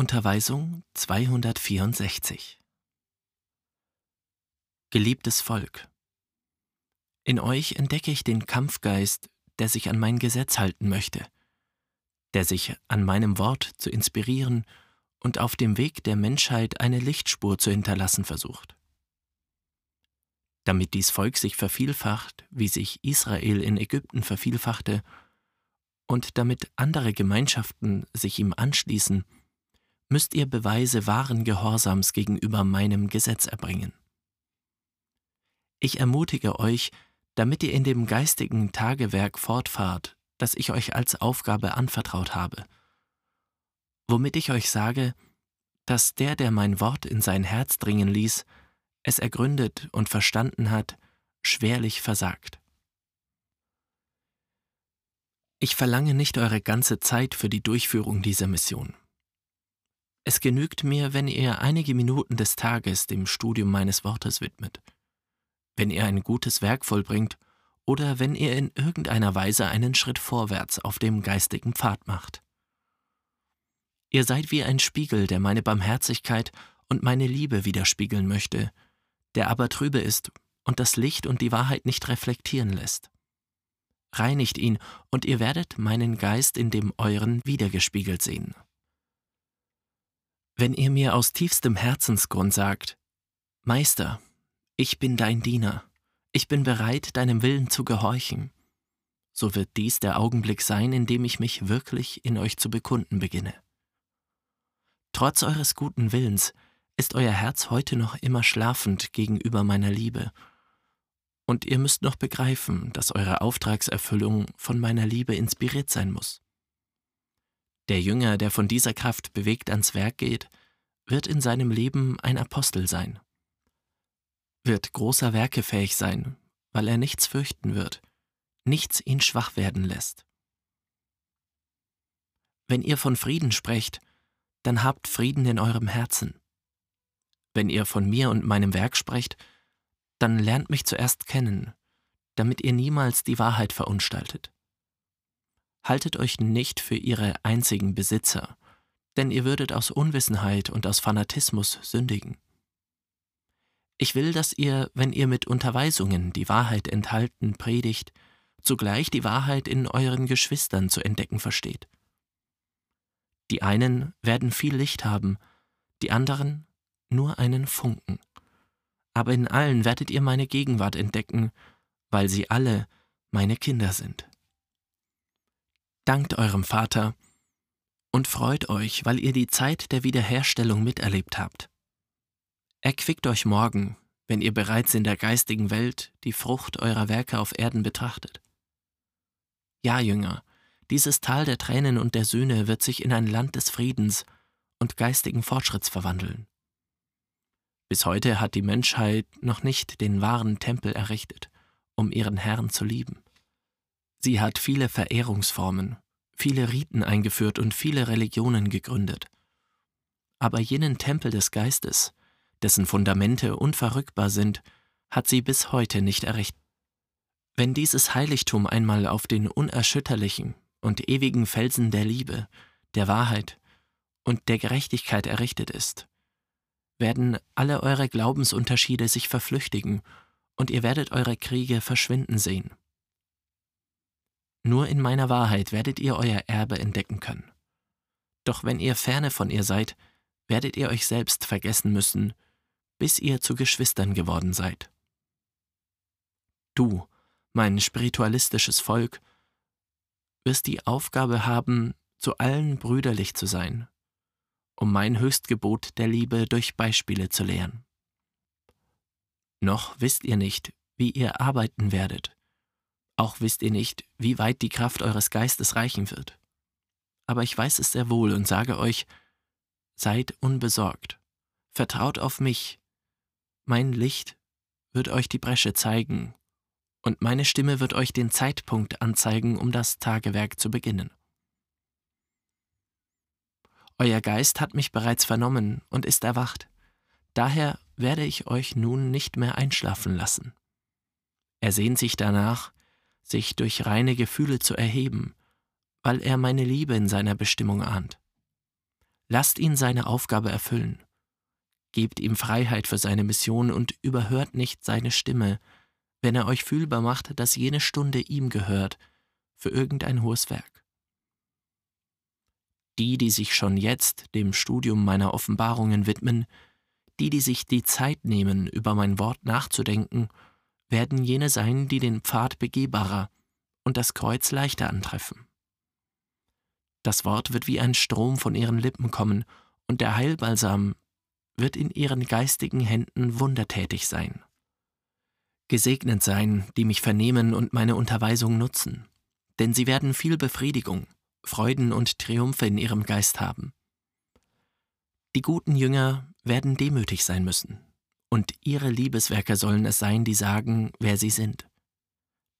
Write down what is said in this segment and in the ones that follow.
Unterweisung 264 Geliebtes Volk, in euch entdecke ich den Kampfgeist, der sich an mein Gesetz halten möchte, der sich an meinem Wort zu inspirieren und auf dem Weg der Menschheit eine Lichtspur zu hinterlassen versucht. Damit dies Volk sich vervielfacht, wie sich Israel in Ägypten vervielfachte, und damit andere Gemeinschaften sich ihm anschließen, müsst ihr Beweise wahren Gehorsams gegenüber meinem Gesetz erbringen. Ich ermutige euch, damit ihr in dem geistigen Tagewerk fortfahrt, das ich euch als Aufgabe anvertraut habe, womit ich euch sage, dass der, der mein Wort in sein Herz dringen ließ, es ergründet und verstanden hat, schwerlich versagt. Ich verlange nicht eure ganze Zeit für die Durchführung dieser Mission. Es genügt mir, wenn ihr einige Minuten des Tages dem Studium meines Wortes widmet, wenn ihr ein gutes Werk vollbringt oder wenn ihr in irgendeiner Weise einen Schritt vorwärts auf dem geistigen Pfad macht. Ihr seid wie ein Spiegel, der meine Barmherzigkeit und meine Liebe widerspiegeln möchte, der aber trübe ist und das Licht und die Wahrheit nicht reflektieren lässt. Reinigt ihn, und ihr werdet meinen Geist in dem euren wiedergespiegelt sehen. Wenn ihr mir aus tiefstem Herzensgrund sagt, Meister, ich bin dein Diener, ich bin bereit, deinem Willen zu gehorchen, so wird dies der Augenblick sein, in dem ich mich wirklich in euch zu bekunden beginne. Trotz eures guten Willens ist euer Herz heute noch immer schlafend gegenüber meiner Liebe, und ihr müsst noch begreifen, dass eure Auftragserfüllung von meiner Liebe inspiriert sein muss. Der Jünger, der von dieser Kraft bewegt ans Werk geht, wird in seinem Leben ein Apostel sein, wird großer Werke fähig sein, weil er nichts fürchten wird, nichts ihn schwach werden lässt. Wenn ihr von Frieden sprecht, dann habt Frieden in eurem Herzen. Wenn ihr von mir und meinem Werk sprecht, dann lernt mich zuerst kennen, damit ihr niemals die Wahrheit verunstaltet. Haltet euch nicht für ihre einzigen Besitzer, denn ihr würdet aus Unwissenheit und aus Fanatismus sündigen. Ich will, dass ihr, wenn ihr mit Unterweisungen die Wahrheit enthalten predigt, zugleich die Wahrheit in euren Geschwistern zu entdecken versteht. Die einen werden viel Licht haben, die anderen nur einen Funken. Aber in allen werdet ihr meine Gegenwart entdecken, weil sie alle meine Kinder sind. Dankt eurem Vater und freut euch, weil ihr die Zeit der Wiederherstellung miterlebt habt. Erquickt euch morgen, wenn ihr bereits in der geistigen Welt die Frucht eurer Werke auf Erden betrachtet. Ja, Jünger, dieses Tal der Tränen und der Sühne wird sich in ein Land des Friedens und geistigen Fortschritts verwandeln. Bis heute hat die Menschheit noch nicht den wahren Tempel errichtet, um ihren Herrn zu lieben. Sie hat viele Verehrungsformen, viele Riten eingeführt und viele Religionen gegründet. Aber jenen Tempel des Geistes, dessen Fundamente unverrückbar sind, hat sie bis heute nicht errichtet. Wenn dieses Heiligtum einmal auf den unerschütterlichen und ewigen Felsen der Liebe, der Wahrheit und der Gerechtigkeit errichtet ist, werden alle eure Glaubensunterschiede sich verflüchtigen und ihr werdet eure Kriege verschwinden sehen. Nur in meiner Wahrheit werdet ihr euer Erbe entdecken können. Doch wenn ihr ferne von ihr seid, werdet ihr euch selbst vergessen müssen, bis ihr zu Geschwistern geworden seid. Du, mein spiritualistisches Volk, wirst die Aufgabe haben, zu allen brüderlich zu sein um mein Höchstgebot der Liebe durch Beispiele zu lehren. Noch wisst ihr nicht, wie ihr arbeiten werdet, auch wisst ihr nicht, wie weit die Kraft eures Geistes reichen wird. Aber ich weiß es sehr wohl und sage euch, seid unbesorgt, vertraut auf mich, mein Licht wird euch die Bresche zeigen, und meine Stimme wird euch den Zeitpunkt anzeigen, um das Tagewerk zu beginnen. Euer Geist hat mich bereits vernommen und ist erwacht. Daher werde ich euch nun nicht mehr einschlafen lassen. Er sehnt sich danach, sich durch reine Gefühle zu erheben, weil er meine Liebe in seiner Bestimmung ahnt. Lasst ihn seine Aufgabe erfüllen. Gebt ihm Freiheit für seine Mission und überhört nicht seine Stimme, wenn er euch fühlbar macht, dass jene Stunde ihm gehört, für irgendein hohes Werk. Die, die sich schon jetzt dem Studium meiner Offenbarungen widmen, die, die sich die Zeit nehmen, über mein Wort nachzudenken, werden jene sein, die den Pfad begehbarer und das Kreuz leichter antreffen. Das Wort wird wie ein Strom von ihren Lippen kommen, und der Heilbalsam wird in ihren geistigen Händen wundertätig sein. Gesegnet sein, die mich vernehmen und meine Unterweisung nutzen, denn sie werden viel Befriedigung, Freuden und Triumphe in ihrem Geist haben. Die guten Jünger werden demütig sein müssen, und ihre Liebeswerke sollen es sein, die sagen, wer sie sind.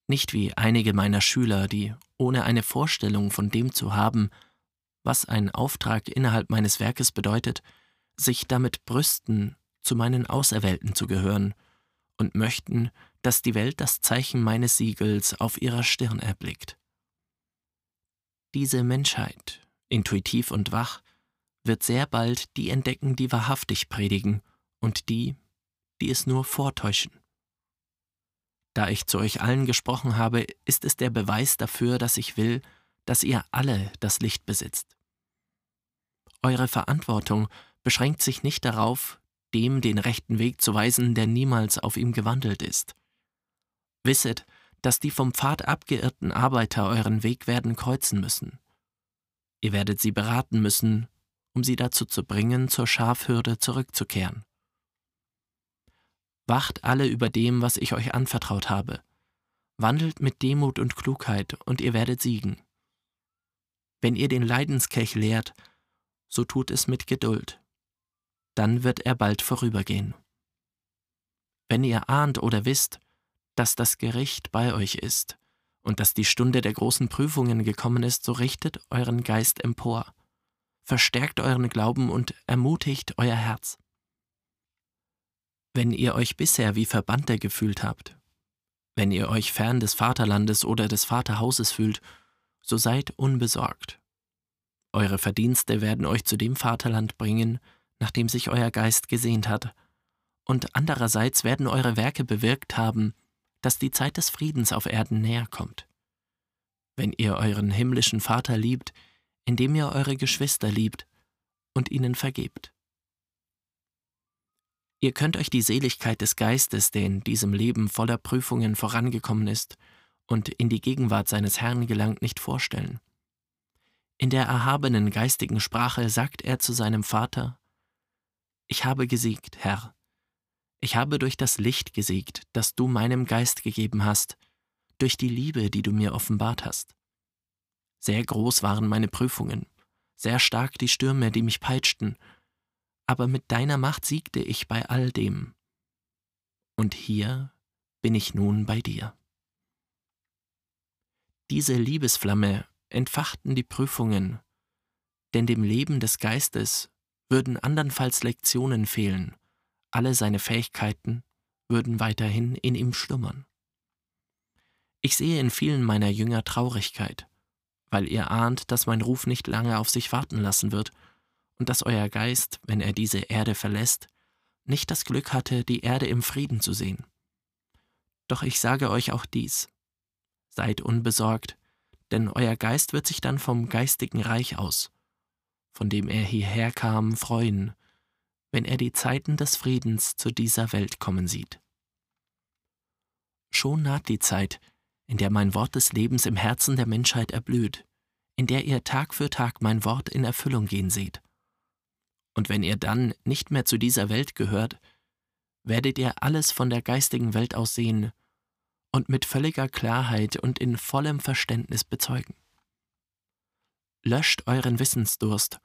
Nicht wie einige meiner Schüler, die, ohne eine Vorstellung von dem zu haben, was ein Auftrag innerhalb meines Werkes bedeutet, sich damit brüsten, zu meinen Auserwählten zu gehören und möchten, dass die Welt das Zeichen meines Siegels auf ihrer Stirn erblickt. Diese Menschheit, intuitiv und wach, wird sehr bald die entdecken, die wahrhaftig predigen und die, die es nur vortäuschen. Da ich zu euch allen gesprochen habe, ist es der Beweis dafür, dass ich will, dass ihr alle das Licht besitzt. Eure Verantwortung beschränkt sich nicht darauf, dem den rechten Weg zu weisen, der niemals auf ihm gewandelt ist. Wisset, dass die vom Pfad abgeirrten Arbeiter euren Weg werden kreuzen müssen. Ihr werdet sie beraten müssen, um sie dazu zu bringen, zur Schafhürde zurückzukehren. Wacht alle über dem, was ich euch anvertraut habe. Wandelt mit Demut und Klugheit, und ihr werdet siegen. Wenn ihr den Leidenskelch lehrt, so tut es mit Geduld. Dann wird er bald vorübergehen. Wenn ihr ahnt oder wisst, dass das Gericht bei euch ist und dass die Stunde der großen Prüfungen gekommen ist, so richtet euren Geist empor, verstärkt euren Glauben und ermutigt euer Herz. Wenn ihr euch bisher wie Verbannte gefühlt habt, wenn ihr euch fern des Vaterlandes oder des Vaterhauses fühlt, so seid unbesorgt. Eure Verdienste werden euch zu dem Vaterland bringen, nach dem sich euer Geist gesehnt hat, und andererseits werden eure Werke bewirkt haben, dass die Zeit des Friedens auf Erden näher kommt. Wenn ihr euren himmlischen Vater liebt, indem ihr eure Geschwister liebt und ihnen vergebt. Ihr könnt euch die Seligkeit des Geistes, der in diesem Leben voller Prüfungen vorangekommen ist und in die Gegenwart seines Herrn gelangt, nicht vorstellen. In der erhabenen geistigen Sprache sagt er zu seinem Vater, Ich habe gesiegt, Herr, ich habe durch das Licht gesiegt, das du meinem Geist gegeben hast, durch die Liebe, die du mir offenbart hast. Sehr groß waren meine Prüfungen, sehr stark die Stürme, die mich peitschten, aber mit deiner Macht siegte ich bei all dem. Und hier bin ich nun bei dir. Diese Liebesflamme entfachten die Prüfungen, denn dem Leben des Geistes würden andernfalls Lektionen fehlen, alle seine Fähigkeiten würden weiterhin in ihm schlummern. Ich sehe in vielen meiner Jünger Traurigkeit, weil ihr ahnt, dass mein Ruf nicht lange auf sich warten lassen wird und dass euer Geist, wenn er diese Erde verlässt, nicht das Glück hatte, die Erde im Frieden zu sehen. Doch ich sage euch auch dies. Seid unbesorgt, denn euer Geist wird sich dann vom geistigen Reich aus, von dem er hierher kam, freuen wenn er die Zeiten des Friedens zu dieser Welt kommen sieht. Schon naht die Zeit, in der mein Wort des Lebens im Herzen der Menschheit erblüht, in der ihr Tag für Tag mein Wort in Erfüllung gehen seht. Und wenn ihr dann nicht mehr zu dieser Welt gehört, werdet ihr alles von der geistigen Welt aus sehen und mit völliger Klarheit und in vollem Verständnis bezeugen. Löscht euren Wissensdurst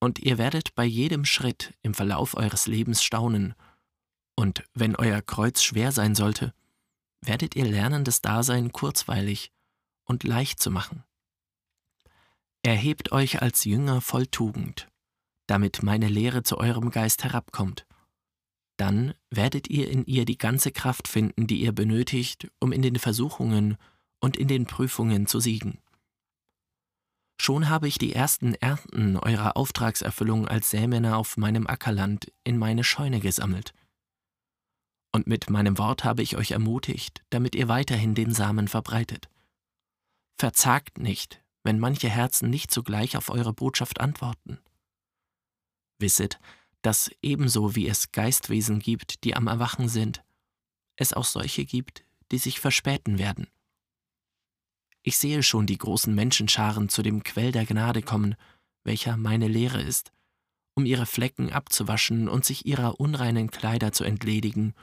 und ihr werdet bei jedem Schritt im Verlauf eures Lebens staunen, und wenn euer Kreuz schwer sein sollte, werdet ihr lernen, das Dasein kurzweilig und leicht zu machen. Erhebt euch als Jünger voll Tugend, damit meine Lehre zu eurem Geist herabkommt. Dann werdet ihr in ihr die ganze Kraft finden, die ihr benötigt, um in den Versuchungen und in den Prüfungen zu siegen. Schon habe ich die ersten Ernten eurer Auftragserfüllung als Sämänner auf meinem Ackerland in meine Scheune gesammelt. Und mit meinem Wort habe ich euch ermutigt, damit ihr weiterhin den Samen verbreitet. Verzagt nicht, wenn manche Herzen nicht sogleich auf eure Botschaft antworten. Wisset, dass ebenso wie es Geistwesen gibt, die am Erwachen sind, es auch solche gibt, die sich verspäten werden. Ich sehe schon die großen Menschenscharen zu dem Quell der Gnade kommen, welcher meine Lehre ist, um ihre Flecken abzuwaschen und sich ihrer unreinen Kleider zu entledigen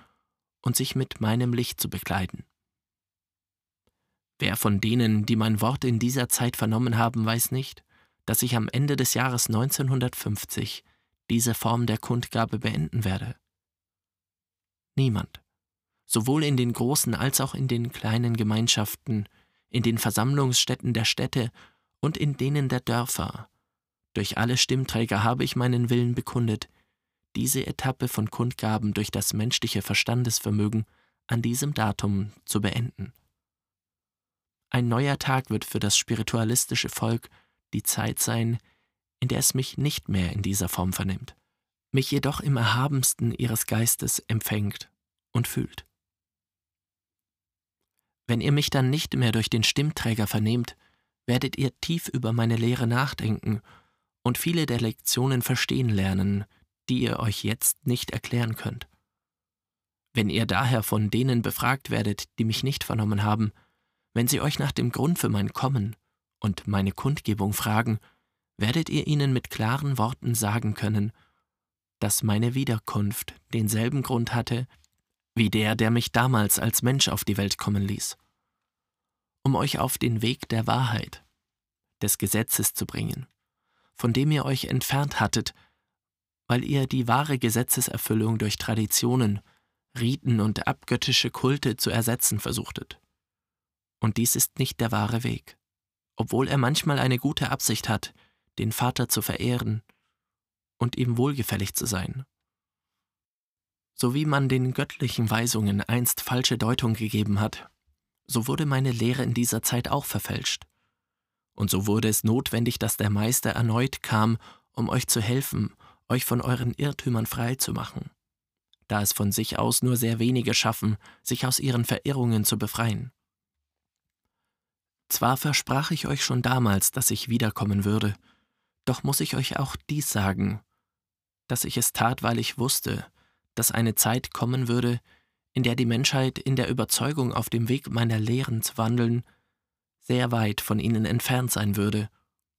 und sich mit meinem Licht zu bekleiden. Wer von denen, die mein Wort in dieser Zeit vernommen haben, weiß nicht, dass ich am Ende des Jahres 1950 diese Form der Kundgabe beenden werde? Niemand. Sowohl in den großen als auch in den kleinen Gemeinschaften, in den Versammlungsstätten der Städte und in denen der Dörfer. Durch alle Stimmträger habe ich meinen Willen bekundet, diese Etappe von Kundgaben durch das menschliche Verstandesvermögen an diesem Datum zu beenden. Ein neuer Tag wird für das spiritualistische Volk die Zeit sein, in der es mich nicht mehr in dieser Form vernimmt, mich jedoch im erhabensten ihres Geistes empfängt und fühlt. Wenn ihr mich dann nicht mehr durch den Stimmträger vernehmt, werdet ihr tief über meine Lehre nachdenken und viele der Lektionen verstehen lernen, die ihr euch jetzt nicht erklären könnt. Wenn ihr daher von denen befragt werdet, die mich nicht vernommen haben, wenn sie euch nach dem Grund für mein Kommen und meine Kundgebung fragen, werdet ihr ihnen mit klaren Worten sagen können, dass meine Wiederkunft denselben Grund hatte, wie der, der mich damals als Mensch auf die Welt kommen ließ, um euch auf den Weg der Wahrheit, des Gesetzes zu bringen, von dem ihr euch entfernt hattet, weil ihr die wahre Gesetzeserfüllung durch Traditionen, Riten und abgöttische Kulte zu ersetzen versuchtet. Und dies ist nicht der wahre Weg, obwohl er manchmal eine gute Absicht hat, den Vater zu verehren und ihm wohlgefällig zu sein so wie man den göttlichen Weisungen einst falsche Deutung gegeben hat, so wurde meine Lehre in dieser Zeit auch verfälscht. Und so wurde es notwendig, dass der Meister erneut kam, um euch zu helfen, euch von euren Irrtümern frei zu machen, da es von sich aus nur sehr wenige schaffen, sich aus ihren Verirrungen zu befreien. Zwar versprach ich euch schon damals, dass ich wiederkommen würde, doch muss ich euch auch dies sagen, dass ich es tat, weil ich wusste, dass eine Zeit kommen würde, in der die Menschheit in der Überzeugung, auf dem Weg meiner Lehren zu wandeln, sehr weit von ihnen entfernt sein würde,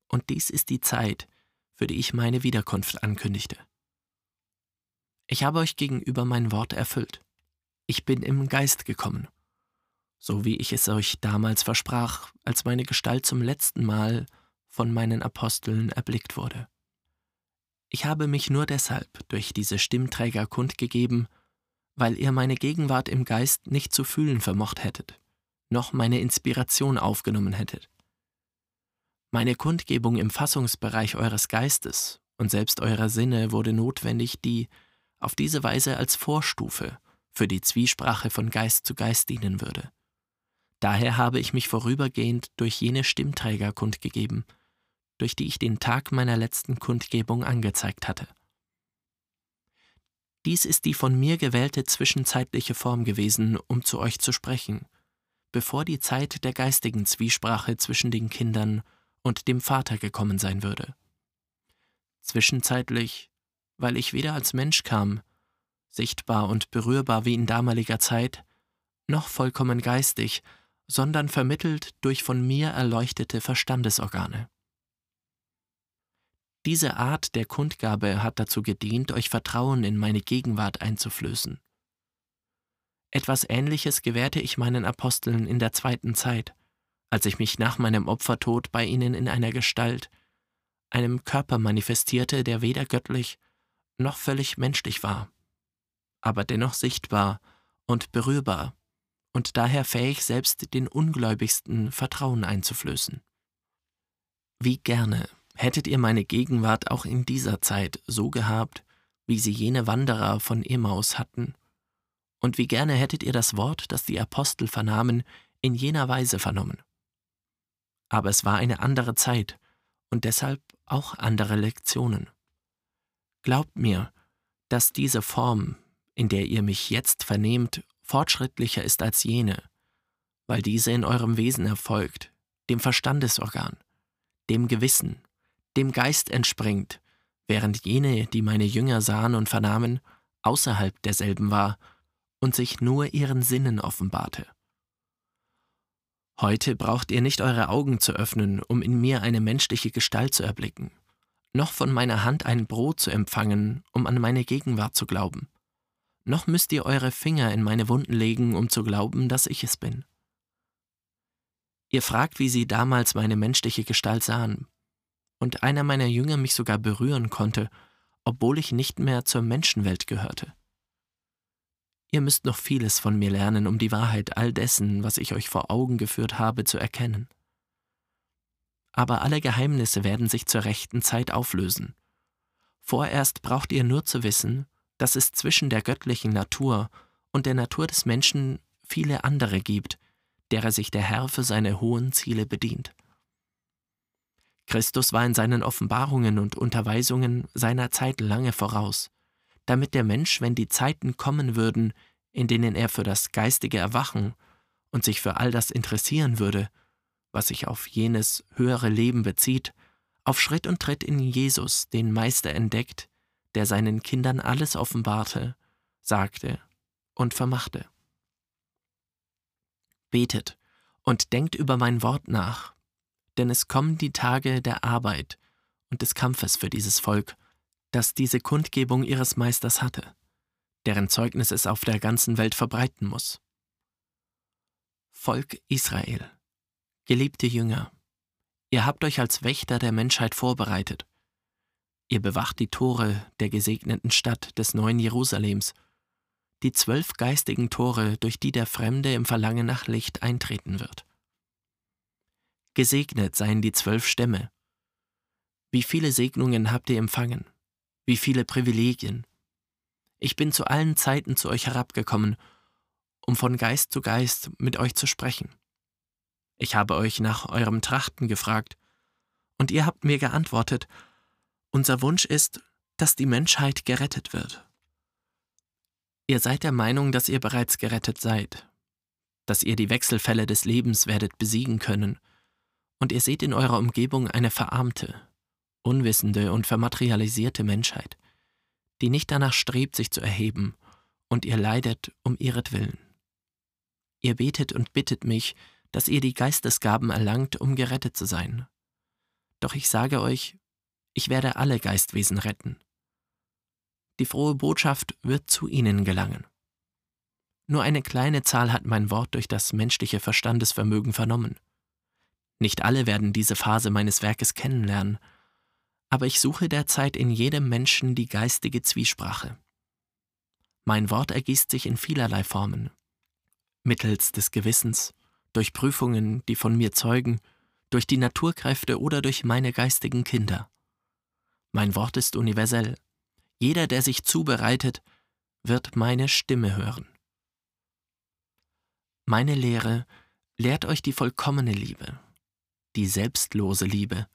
und dies ist die Zeit, für die ich meine Wiederkunft ankündigte. Ich habe euch gegenüber mein Wort erfüllt. Ich bin im Geist gekommen, so wie ich es euch damals versprach, als meine Gestalt zum letzten Mal von meinen Aposteln erblickt wurde. Ich habe mich nur deshalb durch diese Stimmträger kundgegeben, weil ihr meine Gegenwart im Geist nicht zu fühlen vermocht hättet, noch meine Inspiration aufgenommen hättet. Meine Kundgebung im Fassungsbereich eures Geistes und selbst eurer Sinne wurde notwendig, die auf diese Weise als Vorstufe für die Zwiesprache von Geist zu Geist dienen würde. Daher habe ich mich vorübergehend durch jene Stimmträger kundgegeben, durch die ich den Tag meiner letzten Kundgebung angezeigt hatte. Dies ist die von mir gewählte zwischenzeitliche Form gewesen, um zu euch zu sprechen, bevor die Zeit der geistigen Zwiesprache zwischen den Kindern und dem Vater gekommen sein würde. Zwischenzeitlich, weil ich weder als Mensch kam, sichtbar und berührbar wie in damaliger Zeit, noch vollkommen geistig, sondern vermittelt durch von mir erleuchtete Verstandesorgane. Diese Art der Kundgabe hat dazu gedient, euch Vertrauen in meine Gegenwart einzuflößen. Etwas Ähnliches gewährte ich meinen Aposteln in der zweiten Zeit, als ich mich nach meinem Opfertod bei ihnen in einer Gestalt, einem Körper manifestierte, der weder göttlich noch völlig menschlich war, aber dennoch sichtbar und berührbar und daher fähig, selbst den Ungläubigsten Vertrauen einzuflößen. Wie gerne Hättet ihr meine Gegenwart auch in dieser Zeit so gehabt, wie sie jene Wanderer von Emmaus hatten? Und wie gerne hättet ihr das Wort, das die Apostel vernahmen, in jener Weise vernommen? Aber es war eine andere Zeit, und deshalb auch andere Lektionen. Glaubt mir, dass diese Form, in der ihr mich jetzt vernehmt, fortschrittlicher ist als jene, weil diese in eurem Wesen erfolgt, dem Verstandesorgan, dem Gewissen, dem Geist entspringt, während jene, die meine Jünger sahen und vernahmen, außerhalb derselben war und sich nur ihren Sinnen offenbarte. Heute braucht ihr nicht eure Augen zu öffnen, um in mir eine menschliche Gestalt zu erblicken, noch von meiner Hand ein Brot zu empfangen, um an meine Gegenwart zu glauben. Noch müsst ihr eure Finger in meine Wunden legen, um zu glauben, dass ich es bin. Ihr fragt, wie sie damals meine menschliche Gestalt sahen, und einer meiner Jünger mich sogar berühren konnte, obwohl ich nicht mehr zur Menschenwelt gehörte. Ihr müsst noch vieles von mir lernen, um die Wahrheit all dessen, was ich euch vor Augen geführt habe, zu erkennen. Aber alle Geheimnisse werden sich zur rechten Zeit auflösen. Vorerst braucht ihr nur zu wissen, dass es zwischen der göttlichen Natur und der Natur des Menschen viele andere gibt, derer sich der Herr für seine hohen Ziele bedient. Christus war in seinen Offenbarungen und Unterweisungen seiner Zeit lange voraus, damit der Mensch, wenn die Zeiten kommen würden, in denen er für das geistige Erwachen und sich für all das interessieren würde, was sich auf jenes höhere Leben bezieht, auf Schritt und Tritt in Jesus den Meister entdeckt, der seinen Kindern alles offenbarte, sagte und vermachte. Betet und denkt über mein Wort nach, denn es kommen die Tage der Arbeit und des Kampfes für dieses Volk, das diese Kundgebung ihres Meisters hatte, deren Zeugnis es auf der ganzen Welt verbreiten muss. Volk Israel, geliebte Jünger, ihr habt euch als Wächter der Menschheit vorbereitet. Ihr bewacht die Tore der gesegneten Stadt des neuen Jerusalems, die zwölf geistigen Tore, durch die der Fremde im Verlangen nach Licht eintreten wird. Gesegnet seien die zwölf Stämme. Wie viele Segnungen habt ihr empfangen? Wie viele Privilegien? Ich bin zu allen Zeiten zu euch herabgekommen, um von Geist zu Geist mit euch zu sprechen. Ich habe euch nach eurem Trachten gefragt, und ihr habt mir geantwortet, unser Wunsch ist, dass die Menschheit gerettet wird. Ihr seid der Meinung, dass ihr bereits gerettet seid, dass ihr die Wechselfälle des Lebens werdet besiegen können, und ihr seht in eurer Umgebung eine verarmte, unwissende und vermaterialisierte Menschheit, die nicht danach strebt, sich zu erheben, und ihr leidet um ihretwillen. Ihr betet und bittet mich, dass ihr die Geistesgaben erlangt, um gerettet zu sein. Doch ich sage euch, ich werde alle Geistwesen retten. Die frohe Botschaft wird zu ihnen gelangen. Nur eine kleine Zahl hat mein Wort durch das menschliche Verstandesvermögen vernommen. Nicht alle werden diese Phase meines Werkes kennenlernen, aber ich suche derzeit in jedem Menschen die geistige Zwiesprache. Mein Wort ergießt sich in vielerlei Formen. Mittels des Gewissens, durch Prüfungen, die von mir zeugen, durch die Naturkräfte oder durch meine geistigen Kinder. Mein Wort ist universell. Jeder, der sich zubereitet, wird meine Stimme hören. Meine Lehre lehrt euch die vollkommene Liebe, die selbstlose Liebe.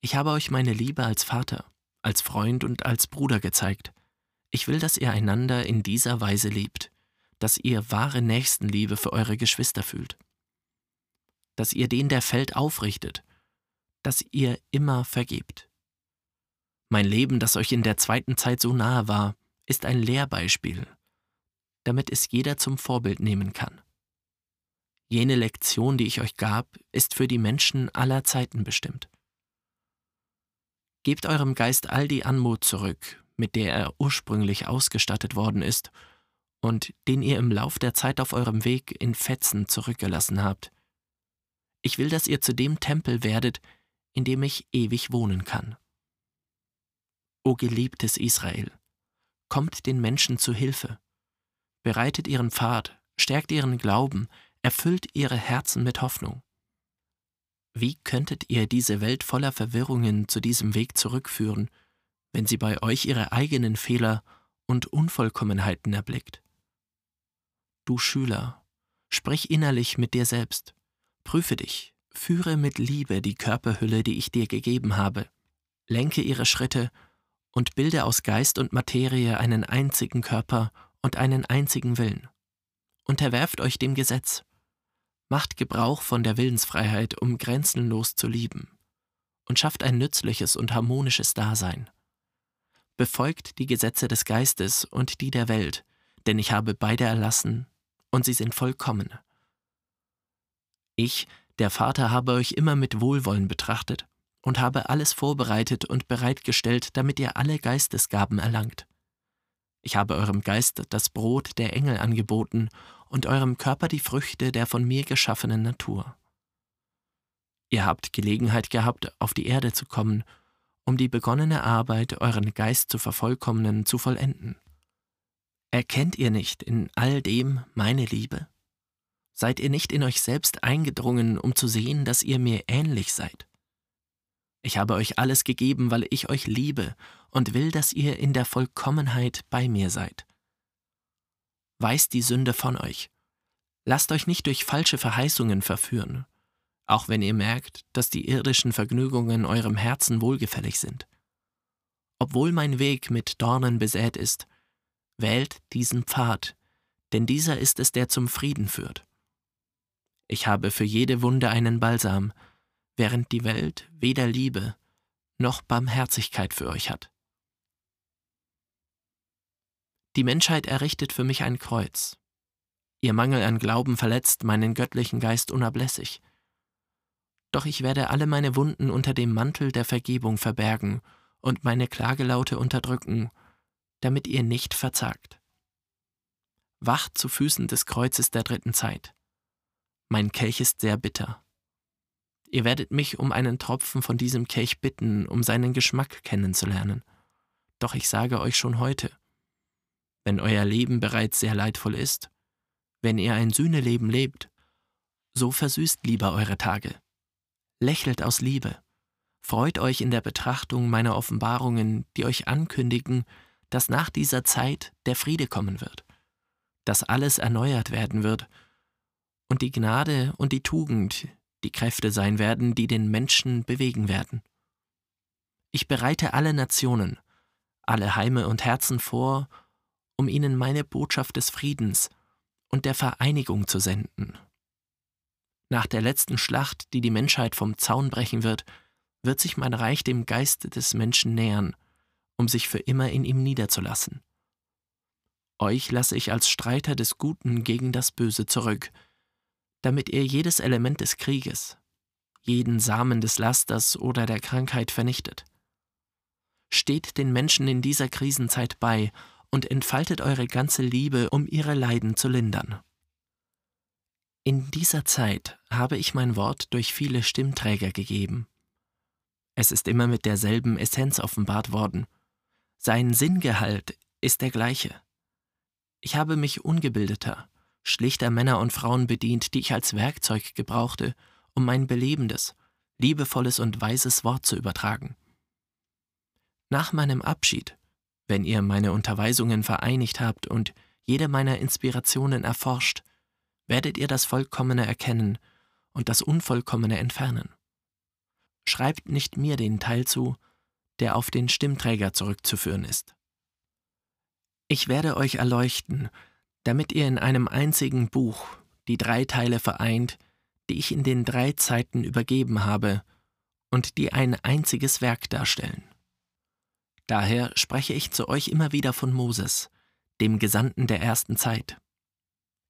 Ich habe euch meine Liebe als Vater, als Freund und als Bruder gezeigt. Ich will, dass ihr einander in dieser Weise liebt, dass ihr wahre Nächstenliebe für eure Geschwister fühlt, dass ihr den, der fällt, aufrichtet, dass ihr immer vergebt. Mein Leben, das euch in der zweiten Zeit so nahe war, ist ein Lehrbeispiel, damit es jeder zum Vorbild nehmen kann. Jene Lektion, die ich euch gab, ist für die Menschen aller Zeiten bestimmt. Gebt eurem Geist all die Anmut zurück, mit der er ursprünglich ausgestattet worden ist und den ihr im Lauf der Zeit auf eurem Weg in Fetzen zurückgelassen habt. Ich will, dass ihr zu dem Tempel werdet, in dem ich ewig wohnen kann. O geliebtes Israel, kommt den Menschen zu Hilfe, bereitet ihren Pfad, stärkt ihren Glauben, erfüllt ihre Herzen mit Hoffnung. Wie könntet ihr diese Welt voller Verwirrungen zu diesem Weg zurückführen, wenn sie bei euch ihre eigenen Fehler und Unvollkommenheiten erblickt? Du Schüler, sprich innerlich mit dir selbst, prüfe dich, Führe mit Liebe die Körperhülle, die ich dir gegeben habe, lenke ihre Schritte und bilde aus Geist und Materie einen einzigen Körper und einen einzigen Willen. Unterwerft euch dem Gesetz. Macht Gebrauch von der Willensfreiheit, um grenzenlos zu lieben. Und schafft ein nützliches und harmonisches Dasein. Befolgt die Gesetze des Geistes und die der Welt, denn ich habe beide erlassen, und sie sind vollkommen. Ich, der Vater, habe euch immer mit Wohlwollen betrachtet und habe alles vorbereitet und bereitgestellt, damit ihr alle Geistesgaben erlangt. Ich habe eurem Geist das Brot der Engel angeboten und eurem Körper die Früchte der von mir geschaffenen Natur. Ihr habt Gelegenheit gehabt, auf die Erde zu kommen, um die begonnene Arbeit, euren Geist zu vervollkommnen, zu vollenden. Erkennt ihr nicht in all dem meine Liebe? Seid ihr nicht in euch selbst eingedrungen, um zu sehen, dass ihr mir ähnlich seid? Ich habe euch alles gegeben, weil ich euch liebe und will, dass ihr in der Vollkommenheit bei mir seid. Weist die Sünde von euch. Lasst euch nicht durch falsche Verheißungen verführen, auch wenn ihr merkt, dass die irdischen Vergnügungen eurem Herzen wohlgefällig sind. Obwohl mein Weg mit Dornen besät ist, wählt diesen Pfad, denn dieser ist es, der zum Frieden führt. Ich habe für jede Wunde einen Balsam, während die Welt weder Liebe noch Barmherzigkeit für euch hat. Die Menschheit errichtet für mich ein Kreuz. Ihr Mangel an Glauben verletzt meinen göttlichen Geist unablässig. Doch ich werde alle meine Wunden unter dem Mantel der Vergebung verbergen und meine Klagelaute unterdrücken, damit ihr nicht verzagt. Wacht zu Füßen des Kreuzes der dritten Zeit. Mein Kelch ist sehr bitter. Ihr werdet mich um einen Tropfen von diesem Kelch bitten, um seinen Geschmack kennenzulernen. Doch ich sage euch schon heute, wenn euer Leben bereits sehr leidvoll ist, wenn ihr ein Sühneleben lebt, so versüßt lieber eure Tage. Lächelt aus Liebe. Freut euch in der Betrachtung meiner Offenbarungen, die euch ankündigen, dass nach dieser Zeit der Friede kommen wird, dass alles erneuert werden wird und die Gnade und die Tugend, die Kräfte sein werden, die den Menschen bewegen werden. Ich bereite alle Nationen, alle Heime und Herzen vor, um ihnen meine Botschaft des Friedens und der Vereinigung zu senden. Nach der letzten Schlacht, die die Menschheit vom Zaun brechen wird, wird sich mein Reich dem Geiste des Menschen nähern, um sich für immer in ihm niederzulassen. Euch lasse ich als Streiter des Guten gegen das Böse zurück, damit ihr jedes Element des Krieges, jeden Samen des Lasters oder der Krankheit vernichtet. Steht den Menschen in dieser Krisenzeit bei und entfaltet eure ganze Liebe, um ihre Leiden zu lindern. In dieser Zeit habe ich mein Wort durch viele Stimmträger gegeben. Es ist immer mit derselben Essenz offenbart worden. Sein Sinngehalt ist der gleiche. Ich habe mich ungebildeter, schlichter Männer und Frauen bedient, die ich als Werkzeug gebrauchte, um mein belebendes, liebevolles und weises Wort zu übertragen. Nach meinem Abschied, wenn ihr meine Unterweisungen vereinigt habt und jede meiner Inspirationen erforscht, werdet ihr das Vollkommene erkennen und das Unvollkommene entfernen. Schreibt nicht mir den Teil zu, der auf den Stimmträger zurückzuführen ist. Ich werde euch erleuchten, damit ihr in einem einzigen Buch die drei Teile vereint, die ich in den drei Zeiten übergeben habe und die ein einziges Werk darstellen. Daher spreche ich zu euch immer wieder von Moses, dem Gesandten der ersten Zeit.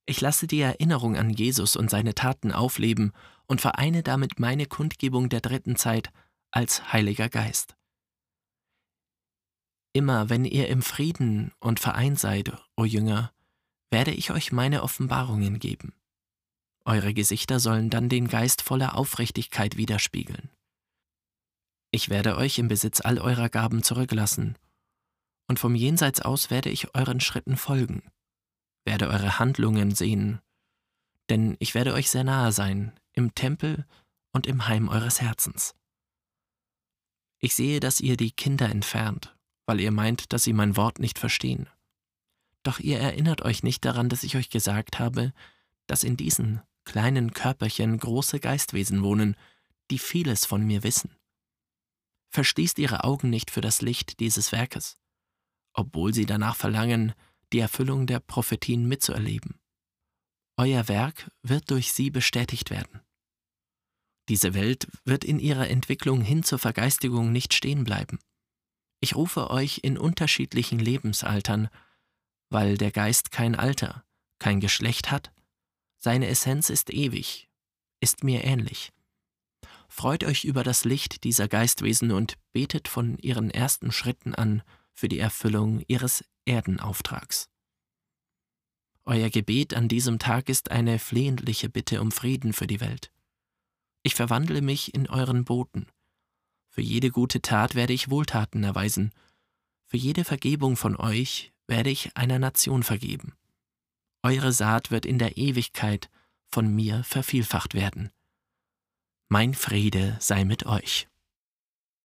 Ich lasse die Erinnerung an Jesus und seine Taten aufleben und vereine damit meine Kundgebung der dritten Zeit als Heiliger Geist. Immer wenn ihr im Frieden und vereint seid, o Jünger, werde ich euch meine Offenbarungen geben. Eure Gesichter sollen dann den Geist voller Aufrichtigkeit widerspiegeln. Ich werde euch im Besitz all eurer Gaben zurücklassen, und vom Jenseits aus werde ich euren Schritten folgen, werde eure Handlungen sehen, denn ich werde euch sehr nahe sein, im Tempel und im Heim eures Herzens. Ich sehe, dass ihr die Kinder entfernt, weil ihr meint, dass sie mein Wort nicht verstehen. Doch ihr erinnert euch nicht daran, dass ich euch gesagt habe, dass in diesen kleinen Körperchen große Geistwesen wohnen, die vieles von mir wissen. Verschließt ihre Augen nicht für das Licht dieses Werkes, obwohl sie danach verlangen, die Erfüllung der Prophetien mitzuerleben. Euer Werk wird durch sie bestätigt werden. Diese Welt wird in ihrer Entwicklung hin zur Vergeistigung nicht stehen bleiben. Ich rufe euch in unterschiedlichen Lebensaltern, weil der Geist kein Alter, kein Geschlecht hat. Seine Essenz ist ewig, ist mir ähnlich. Freut euch über das Licht dieser Geistwesen und betet von ihren ersten Schritten an für die Erfüllung ihres Erdenauftrags. Euer Gebet an diesem Tag ist eine flehentliche Bitte um Frieden für die Welt. Ich verwandle mich in euren Boten. Für jede gute Tat werde ich Wohltaten erweisen. Für jede Vergebung von euch werde ich einer Nation vergeben. Eure Saat wird in der Ewigkeit von mir vervielfacht werden. Mein Friede sei mit euch.